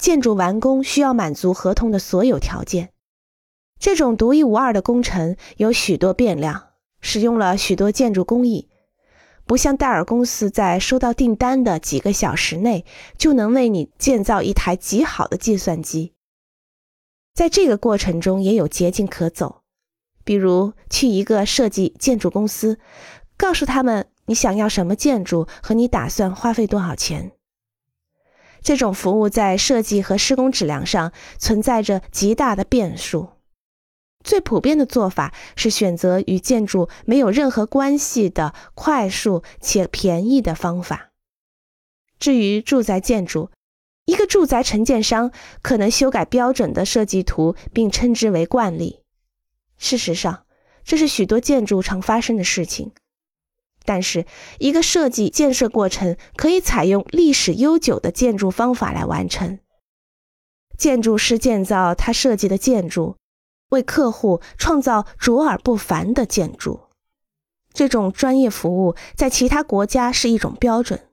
建筑完工需要满足合同的所有条件。这种独一无二的工程有许多变量，使用了许多建筑工艺，不像戴尔公司在收到订单的几个小时内就能为你建造一台极好的计算机。在这个过程中也有捷径可走，比如去一个设计建筑公司，告诉他们你想要什么建筑和你打算花费多少钱。这种服务在设计和施工质量上存在着极大的变数。最普遍的做法是选择与建筑没有任何关系的快速且便宜的方法。至于住宅建筑，一个住宅承建商可能修改标准的设计图，并称之为惯例。事实上，这是许多建筑常发生的事情。但是，一个设计建设过程可以采用历史悠久的建筑方法来完成。建筑师建造他设计的建筑。为客户创造卓尔不凡的建筑，这种专业服务在其他国家是一种标准。